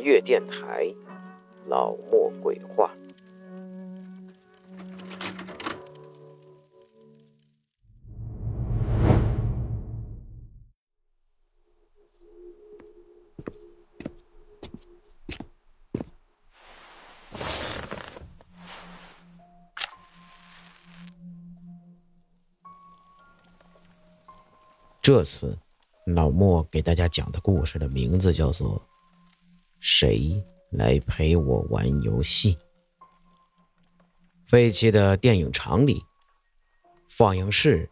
月电台，老莫鬼话。这次，老莫给大家讲的故事的名字叫做《谁来陪我玩游戏》。废弃的电影厂里，放映室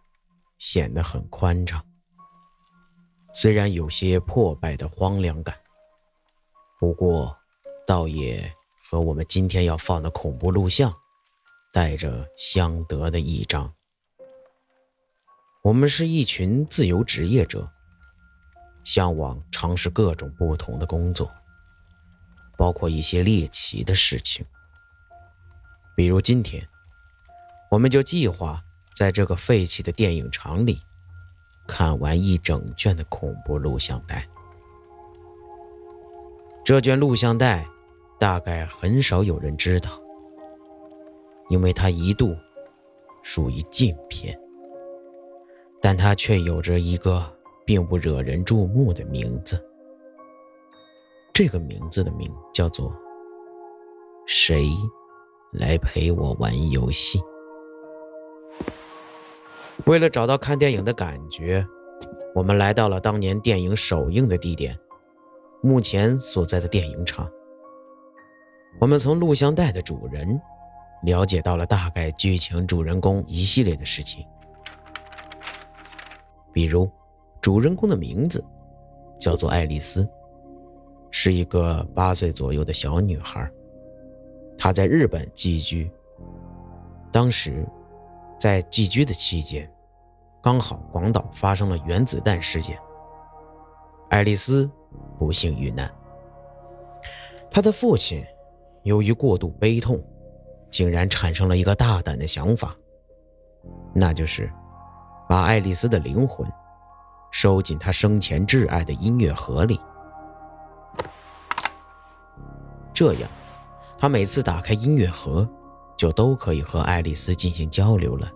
显得很宽敞，虽然有些破败的荒凉感，不过倒也和我们今天要放的恐怖录像带着相得的一章。我们是一群自由职业者，向往尝试各种不同的工作，包括一些猎奇的事情。比如今天，我们就计划在这个废弃的电影厂里看完一整卷的恐怖录像带。这卷录像带大概很少有人知道，因为它一度属于禁片。但它却有着一个并不惹人注目的名字。这个名字的名叫做“谁来陪我玩游戏”。为了找到看电影的感觉，我们来到了当年电影首映的地点——目前所在的电影厂。我们从录像带的主人了解到了大概剧情、主人公一系列的事情。比如，主人公的名字叫做爱丽丝，是一个八岁左右的小女孩。她在日本寄居。当时，在寄居的期间，刚好广岛发生了原子弹事件，爱丽丝不幸遇难。她的父亲由于过度悲痛，竟然产生了一个大胆的想法，那就是。把爱丽丝的灵魂收进他生前挚爱的音乐盒里，这样，他每次打开音乐盒，就都可以和爱丽丝进行交流了。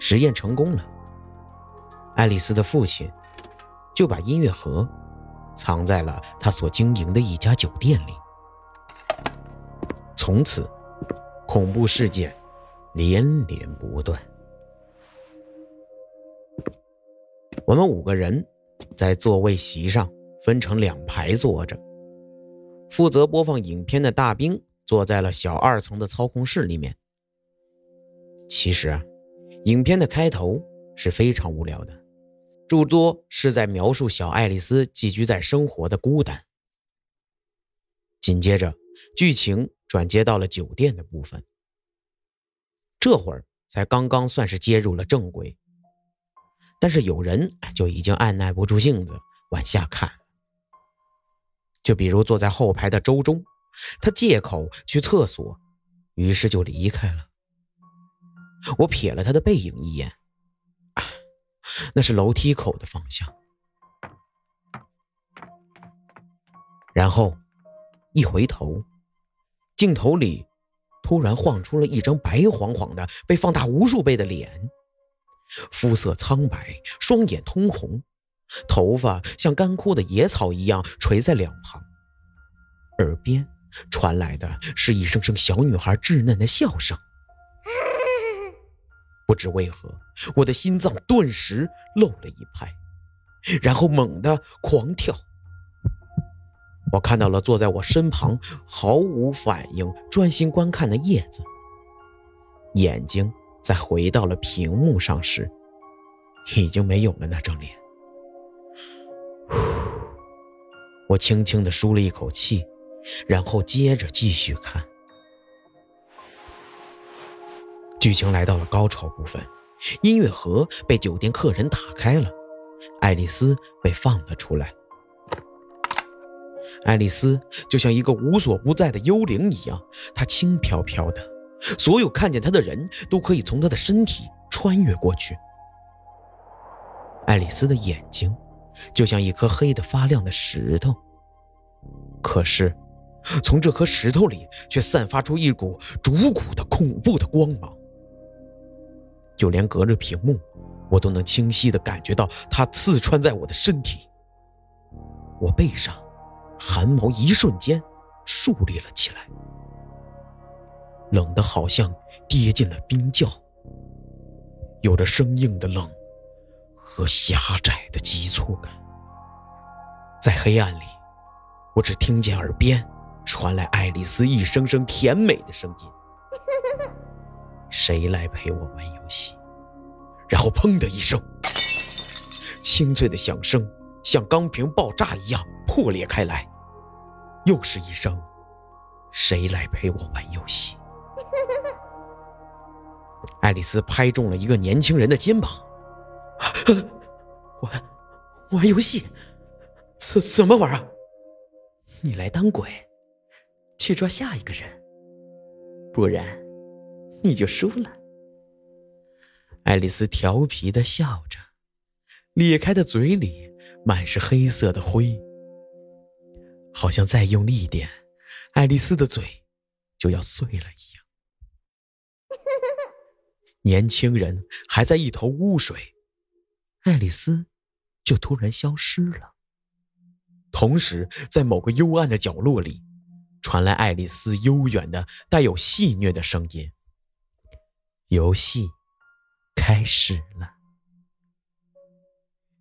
实验成功了，爱丽丝的父亲就把音乐盒藏在了他所经营的一家酒店里。从此，恐怖事件连连不断。我们五个人在座位席上分成两排坐着，负责播放影片的大兵坐在了小二层的操控室里面。其实啊，影片的开头是非常无聊的，诸多是在描述小爱丽丝寄居在生活的孤单。紧接着，剧情转接到了酒店的部分，这会儿才刚刚算是接入了正轨。但是有人就已经按耐不住性子往下看，就比如坐在后排的周中，他借口去厕所，于是就离开了。我瞥了他的背影一眼，那是楼梯口的方向。然后一回头，镜头里突然晃出了一张白晃晃的、被放大无数倍的脸。肤色苍白，双眼通红，头发像干枯的野草一样垂在两旁，耳边传来的是一声声小女孩稚嫩的笑声。不知为何，我的心脏顿时漏了一拍，然后猛地狂跳。我看到了坐在我身旁毫无反应、专心观看的叶子，眼睛。在回到了屏幕上时，已经没有了那张脸。我轻轻的舒了一口气，然后接着继续看。剧情来到了高潮部分，音乐盒被酒店客人打开了，爱丽丝被放了出来。爱丽丝就像一个无所不在的幽灵一样，她轻飘飘的。所有看见她的人都可以从她的身体穿越过去。爱丽丝的眼睛就像一颗黑的发亮的石头。可是，从这颗石头里却散发出一股烛骨的恐怖的光芒。就连隔着屏幕，我都能清晰的感觉到它刺穿在我的身体。我背上汗毛一瞬间竖立了起来，冷得好像跌进了冰窖，有着生硬的冷和狭窄的急促感。在黑暗里，我只听见耳边传来爱丽丝一声声甜美的声音。谁来陪我玩游戏？然后砰的一声，清脆的响声像钢瓶爆炸一样破裂开来。又是一声，谁来陪我玩游戏？爱丽丝拍中了一个年轻人的肩膀。玩玩游戏？怎怎么玩啊？你来当鬼，去抓下一个人，不然。你就输了。爱丽丝调皮的笑着，咧开的嘴里满是黑色的灰，好像再用力一点，爱丽丝的嘴就要碎了一样。年轻人还在一头雾水，爱丽丝就突然消失了。同时，在某个幽暗的角落里，传来爱丽丝悠远的、带有戏谑的声音。游戏开始了，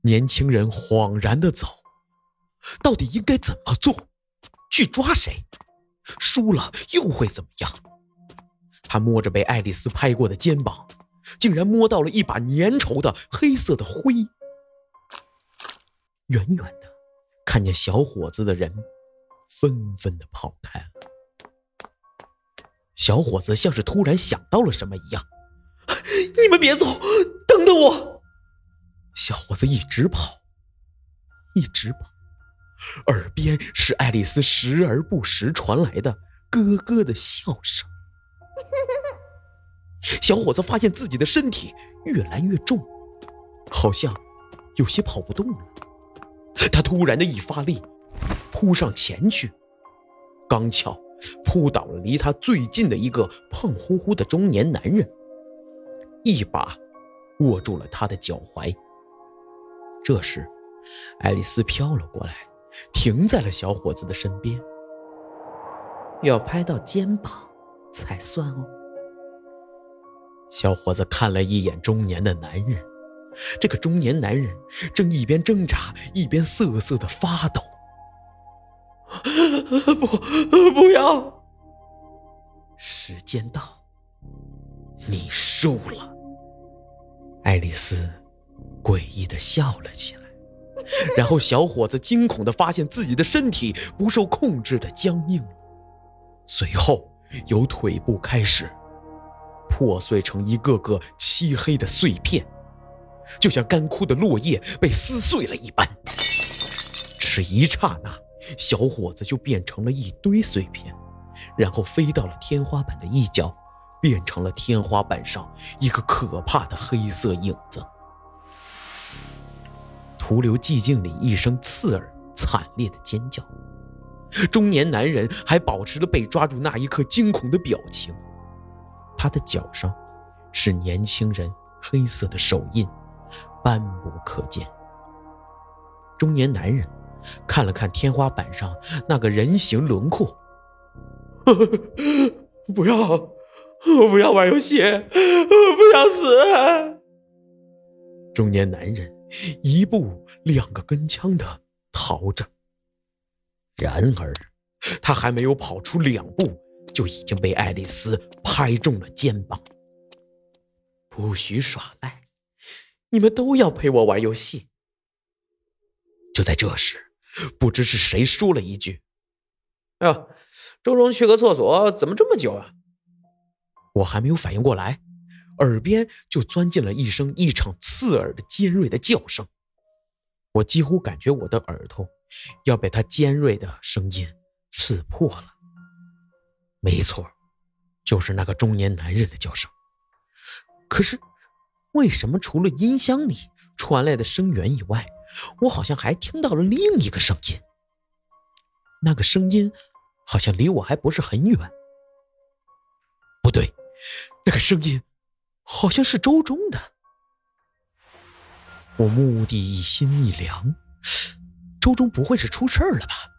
年轻人恍然的走，到底应该怎么做？去抓谁？输了又会怎么样？他摸着被爱丽丝拍过的肩膀，竟然摸到了一把粘稠的黑色的灰。远远的看见小伙子的人纷纷的跑开了。小伙子像是突然想到了什么一样。你们别走，等等我！小伙子一直跑，一直跑，耳边是爱丽丝时而不时传来的咯咯的笑声。小伙子发现自己的身体越来越重，好像有些跑不动了。他突然的一发力，扑上前去，刚巧扑倒了离他最近的一个胖乎乎的中年男人。一把握住了他的脚踝。这时，爱丽丝飘了过来，停在了小伙子的身边。要拍到肩膀才算哦。小伙子看了一眼中年的男人，这个中年男人正一边挣扎一边瑟瑟的发抖。不，不要！时间到，你输了。爱丽丝诡异的笑了起来，然后小伙子惊恐的发现自己的身体不受控制的僵硬，随后由腿部开始破碎成一个个漆黑的碎片，就像干枯的落叶被撕碎了一般。只一刹那，小伙子就变成了一堆碎片，然后飞到了天花板的一角。变成了天花板上一个可怕的黑色影子，徒留寂静里一声刺耳惨烈的尖叫。中年男人还保持着被抓住那一刻惊恐的表情，他的脚上是年轻人黑色的手印，斑驳可见。中年男人看了看天花板上那个人形轮廓，不要。我不要玩游戏，我不想死。中年男人一步两个跟枪的逃着，然而他还没有跑出两步，就已经被爱丽丝拍中了肩膀。不许耍赖！你们都要陪我玩游戏。就在这时，不知是谁说了一句：“哎呦，周荣去个厕所，怎么这么久啊？”我还没有反应过来，耳边就钻进了一声异常刺耳的尖锐的叫声。我几乎感觉我的耳朵要被他尖锐的声音刺破了。没错，就是那个中年男人的叫声。可是，为什么除了音箱里传来的声源以外，我好像还听到了另一个声音。那个声音好像离我还不是很远。不对，那个声音好像是周中的。我目的一心一凉，周中不会是出事儿了吧？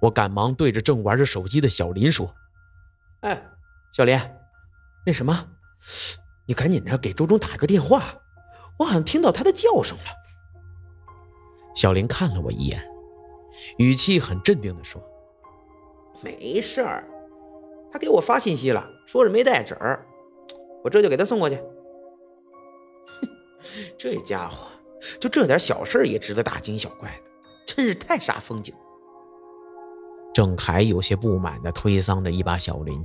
我赶忙对着正玩着手机的小林说：“哎，小林，那什么，你赶紧的给周中打个电话，我好像听到他的叫声了。”小林看了我一眼，语气很镇定的说：“没事儿，他给我发信息了，说是没带纸儿，我这就给他送过去。”哼 这家伙就这点小事也值得大惊小怪的，真是太煞风景。郑恺有些不满地推搡着一把小林，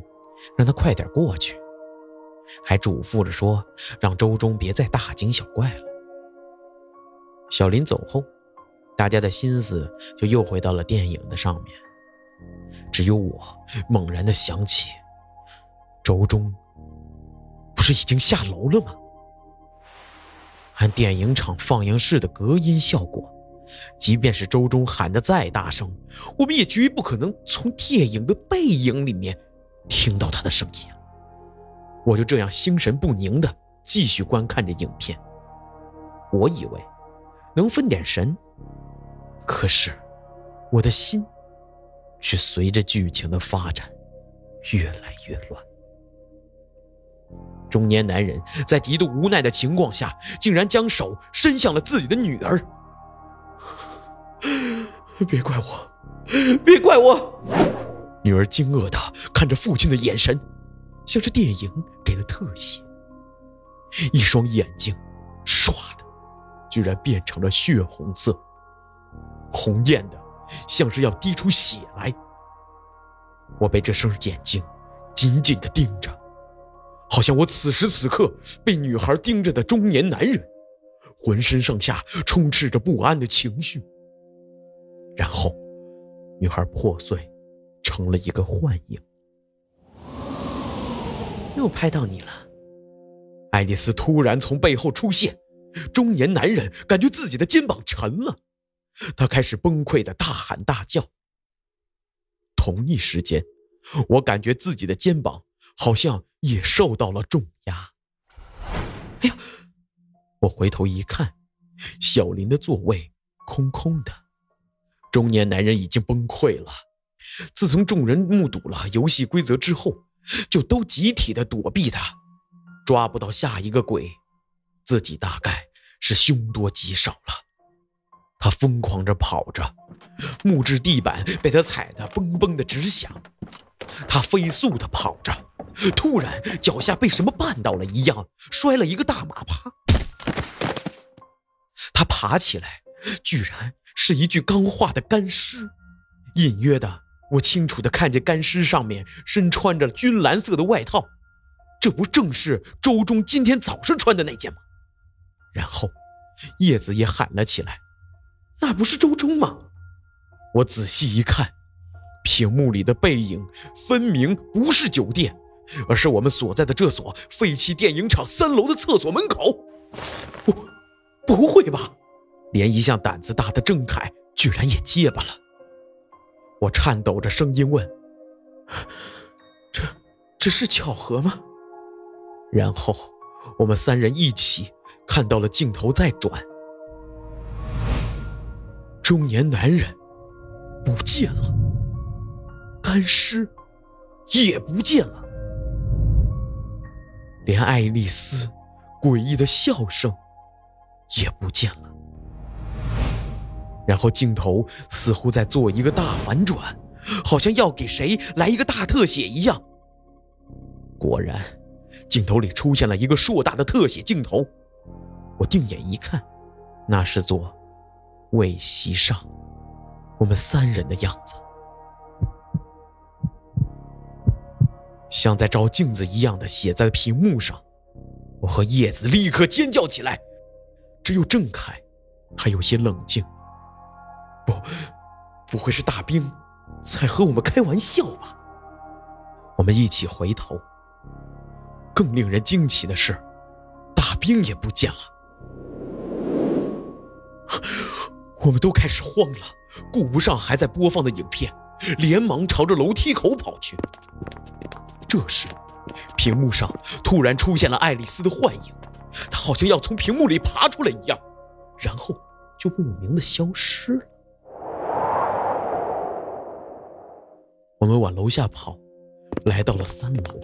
让他快点过去，还嘱咐着说：“让周中别再大惊小怪了。”小林走后，大家的心思就又回到了电影的上面，只有我猛然地想起，周中不是已经下楼了吗？按电影厂放映室的隔音效果，即便是周中喊得再大声，我们也绝不可能从电影的背影里面听到他的声音。我就这样心神不宁地继续观看着影片，我以为能分点神，可是我的心却随着剧情的发展越来越乱。中年男人在极度无奈的情况下，竟然将手伸向了自己的女儿。别怪我，别怪我！女儿惊愕的看着父亲的眼神，像是电影给的特写。一双眼睛，唰的，居然变成了血红色，红艳的，像是要滴出血来。我被这双眼睛紧紧的盯着。好像我此时此刻被女孩盯着的中年男人，浑身上下充斥着不安的情绪。然后，女孩破碎，成了一个幻影。又拍到你了，爱丽丝突然从背后出现，中年男人感觉自己的肩膀沉了，他开始崩溃的大喊大叫。同一时间，我感觉自己的肩膀。好像也受到了重压。哎呀！我回头一看，小林的座位空空的，中年男人已经崩溃了。自从众人目睹了游戏规则之后，就都集体的躲避他，抓不到下一个鬼，自己大概是凶多吉少了。他疯狂着跑着，木质地板被他踩得嘣嘣的直响。他飞速的跑着，突然脚下被什么绊到了一样，摔了一个大马趴。他爬起来，居然是一具刚化的干尸。隐约的，我清楚的看见干尸上面身穿着军蓝色的外套，这不正是周中今天早上穿的那件吗？然后，叶子也喊了起来：“那不是周中吗？”我仔细一看。屏幕里的背影分明不是酒店，而是我们所在的这所废弃电影厂三楼的厕所门口。我，不会吧？连一向胆子大的郑恺居然也结巴了。我颤抖着声音问：“这，这是巧合吗？”然后我们三人一起看到了镜头在转，中年男人不见了。干尸也不见了，连爱丽丝诡异的笑声也不见了。然后镜头似乎在做一个大反转，好像要给谁来一个大特写一样。果然，镜头里出现了一个硕大的特写镜头。我定眼一看，那是座位席上我们三人的样子。像在照镜子一样的写在屏幕上，我和叶子立刻尖叫起来，只有郑恺还有些冷静。不，不会是大兵在和我们开玩笑吧？我们一起回头，更令人惊奇的是，大兵也不见了。我们都开始慌了，顾不上还在播放的影片，连忙朝着楼梯口跑去。这时，屏幕上突然出现了爱丽丝的幻影，好像要从屏幕里爬出来一样，然后就莫名的消失了。我们往楼下跑，来到了三楼，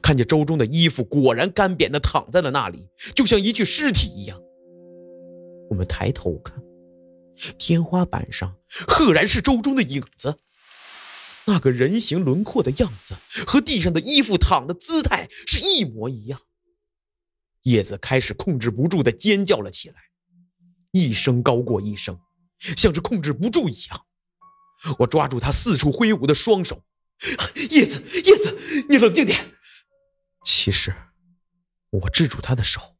看见周中的衣服果然干瘪的躺在了那里，就像一具尸体一样。我们抬头看，天花板上赫然是周中的影子，那个人形轮廓的样子和地上的衣服躺的姿态是一模一样。叶子开始控制不住的尖叫了起来，一声高过一声。像是控制不住一样，我抓住他四处挥舞的双手。叶子，叶子，你冷静点。其实，我制住他的手，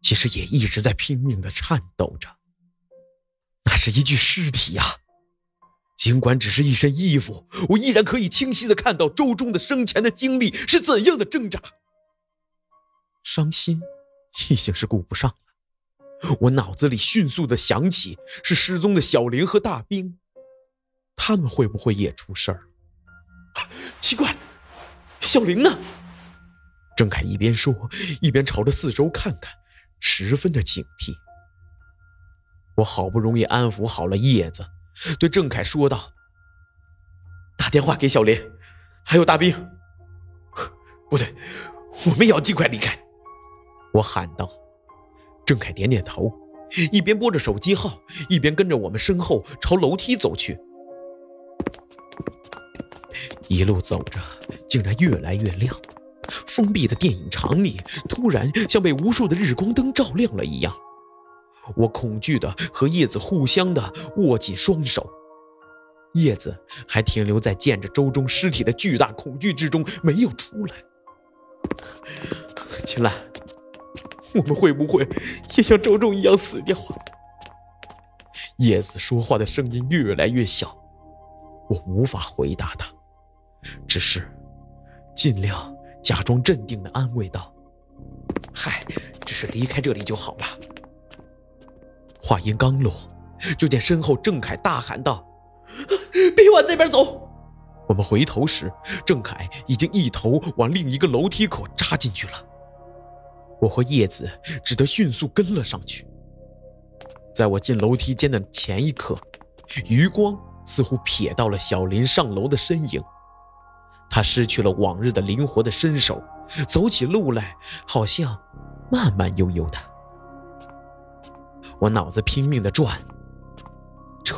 其实也一直在拼命的颤抖着。那是一具尸体呀！尽管只是一身衣服，我依然可以清晰的看到周中的生前的经历是怎样的挣扎。伤心，已经是顾不上了。我脑子里迅速的想起是失踪的小林和大兵，他们会不会也出事儿？奇怪，小林呢？郑凯一边说，一边朝着四周看看，十分的警惕。我好不容易安抚好了叶子，对郑凯说道：“打电话给小林，还有大兵。不对，我们也要尽快离开。”我喊道。郑凯点点头，一边拨着手机号，一边跟着我们身后朝楼梯走去。一路走着，竟然越来越亮，封闭的电影厂里突然像被无数的日光灯照亮了一样。我恐惧的和叶子互相的握紧双手，叶子还停留在见着周中尸体的巨大恐惧之中，没有出来。秦岚。我们会不会也像周中一样死掉？叶子说话的声音越来越小，我无法回答他，只是尽量假装镇定的安慰道：“嗨，只是离开这里就好了。”话音刚落，就见身后郑凯大喊道：“别往这边走！”我们回头时，郑凯已经一头往另一个楼梯口扎进去了。我和叶子只得迅速跟了上去。在我进楼梯间的前一刻，余光似乎瞥到了小林上楼的身影。他失去了往日的灵活的身手，走起路来好像慢慢悠悠的。我脑子拼命的转，这、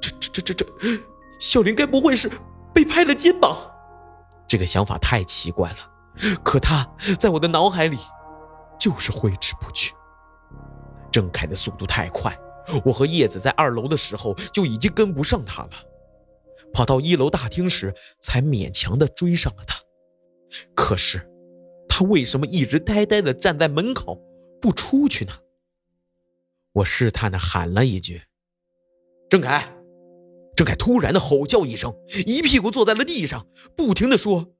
这、这、这、这、这，小林该不会是被拍了肩膀？这个想法太奇怪了。可他在我的脑海里，就是挥之不去。郑凯的速度太快，我和叶子在二楼的时候就已经跟不上他了，跑到一楼大厅时才勉强的追上了他。可是，他为什么一直呆呆的站在门口不出去呢？我试探的喊了一句：“郑凯！”郑凯突然的吼叫一声，一屁股坐在了地上，不停的说。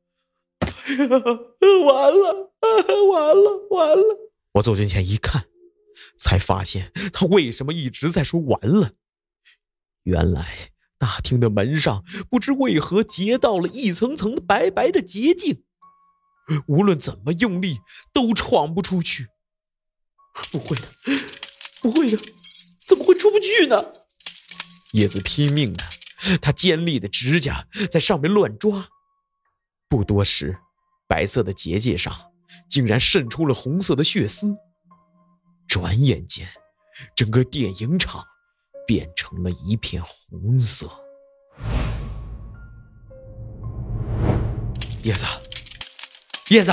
完了，完了，完了！我走近前一看，才发现他为什么一直在说“完了”。原来大厅的门上不知为何结到了一层层的白白的结晶，无论怎么用力都闯不出去。不会的，不会的，怎么会出不去呢？叶子拼命的，他尖利的指甲在上面乱抓。不多时。白色的结界上竟然渗出了红色的血丝，转眼间，整个电影厂变成了一片红色。叶子，叶子，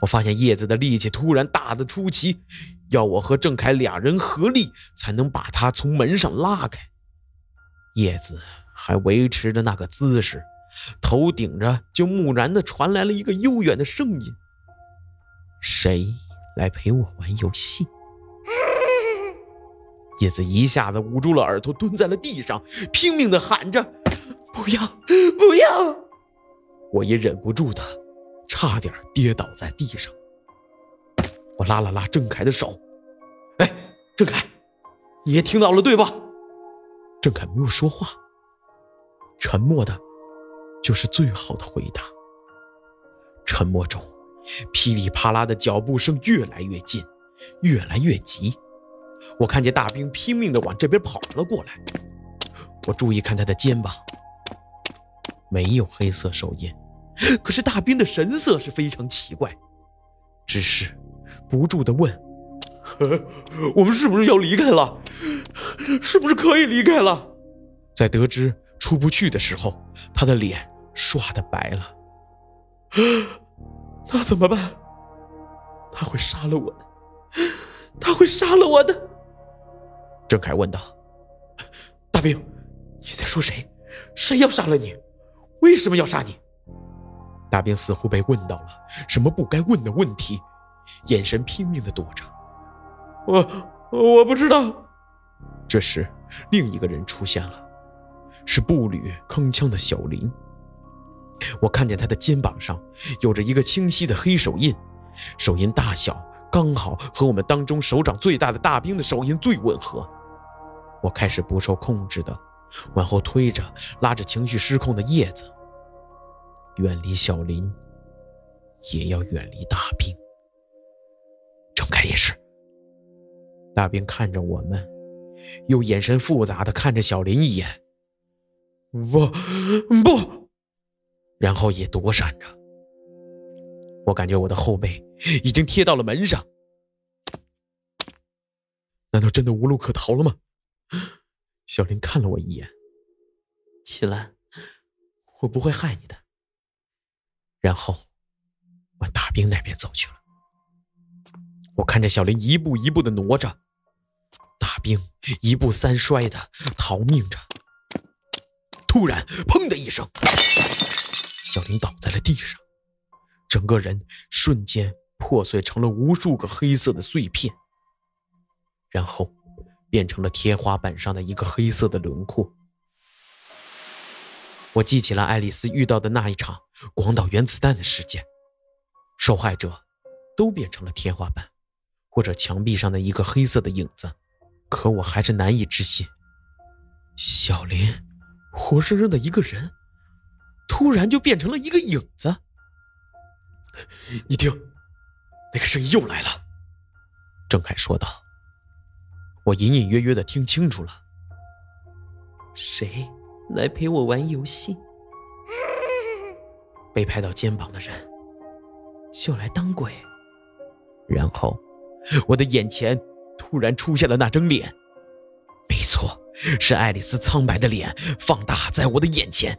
我发现叶子的力气突然大的出奇，要我和郑凯俩人合力才能把他从门上拉开。叶子还维持着那个姿势。头顶着，就木然的传来了一个悠远的声音：“谁来陪我玩游戏？”叶子一下子捂住了耳朵，蹲在了地上，拼命的喊着：“不要，不要！”我也忍不住的，差点跌倒在地上。我拉了拉郑凯的手，哎，郑凯，你也听到了对吧？郑凯没有说话，沉默的，就是最好的回答。沉默中，噼里啪啦的脚步声越来越近，越来越急。我看见大兵拼命的往这边跑了过来，我注意看他的肩膀，没有黑色手印，可是大兵的神色是非常奇怪，只是。不住的问：“我们是不是要离开了？是不是可以离开了？”在得知出不去的时候，他的脸唰的白了。那怎么办？他会杀了我的，他会杀了我的。郑凯问道：“大兵，你在说谁？谁要杀了你？为什么要杀你？”大兵似乎被问到了什么不该问的问题。眼神拼命的躲着，我我不知道。这时，另一个人出现了，是步履铿锵的小林。我看见他的肩膀上有着一个清晰的黑手印，手印大小刚好和我们当中手掌最大的大兵的手印最吻合。我开始不受控制的往后推着，拉着情绪失控的叶子，远离小林，也要远离大兵。郑凯也是。大兵看着我们，又眼神复杂的看着小林一眼。不，不，然后也躲闪着。我感觉我的后背已经贴到了门上。难道真的无路可逃了吗？小林看了我一眼。齐兰，我不会害你的。然后往大兵那边走去了。我看着小林一步一步的挪着，大兵一步三摔的逃命着。突然，砰的一声，小林倒在了地上，整个人瞬间破碎成了无数个黑色的碎片，然后变成了天花板上的一个黑色的轮廓。我记起了爱丽丝遇到的那一场广岛原子弹的事件，受害者都变成了天花板。或者墙壁上的一个黑色的影子，可我还是难以置信。小林，活生生的一个人，突然就变成了一个影子。你听，那个声音又来了。郑凯说道。我隐隐约约的听清楚了。谁来陪我玩游戏？被拍到肩膀的人，就来当鬼。然后。我的眼前突然出现了那张脸，没错，是爱丽丝苍白的脸放大在我的眼前，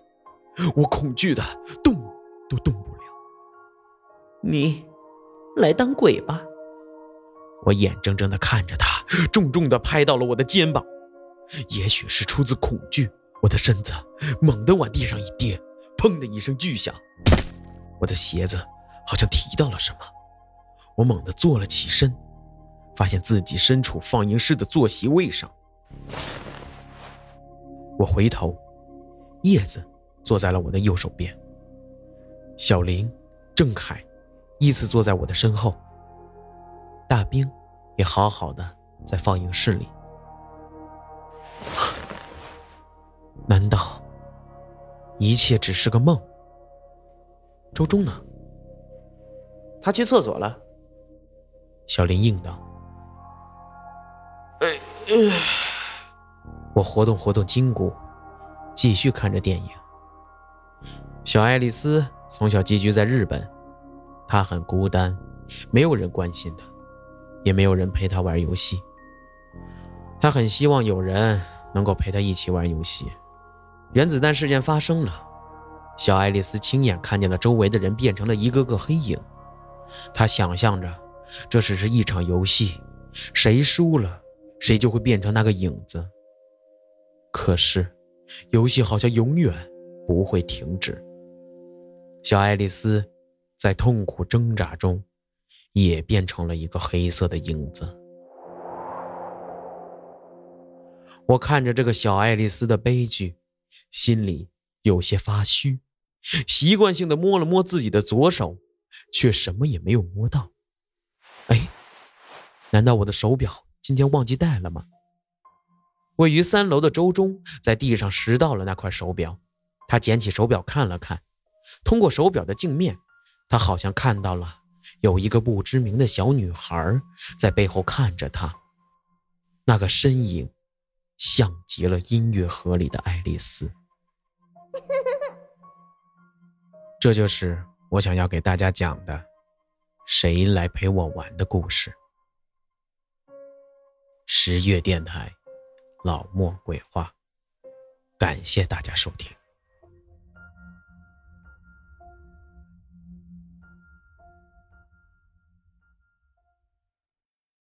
我恐惧的动都动不了。你来当鬼吧！我眼睁睁的看着他重重的拍到了我的肩膀，也许是出自恐惧，我的身子猛地往地上一跌，砰的一声巨响，我的鞋子好像提到了什么，我猛地坐了起身。发现自己身处放映室的坐席位上，我回头，叶子坐在了我的右手边，小林、郑凯依次坐在我的身后，大兵也好好的在放映室里。难道一切只是个梦？周中呢？他去厕所了。小林应道。我活动活动筋骨，继续看着电影。小爱丽丝从小寄居在日本，她很孤单，没有人关心她，也没有人陪她玩游戏。她很希望有人能够陪她一起玩游戏。原子弹事件发生了，小爱丽丝亲眼看见了周围的人变成了一个个黑影。她想象着，这只是一场游戏，谁输了。谁就会变成那个影子。可是，游戏好像永远不会停止。小爱丽丝在痛苦挣扎中，也变成了一个黑色的影子。我看着这个小爱丽丝的悲剧，心里有些发虚，习惯性的摸了摸自己的左手，却什么也没有摸到。哎，难道我的手表今天忘记带了吗？位于三楼的周中在地上拾到了那块手表，他捡起手表看了看，通过手表的镜面，他好像看到了有一个不知名的小女孩在背后看着他，那个身影像极了音乐盒里的爱丽丝。这就是我想要给大家讲的，谁来陪我玩的故事。十月电台。老莫鬼话，感谢大家收听。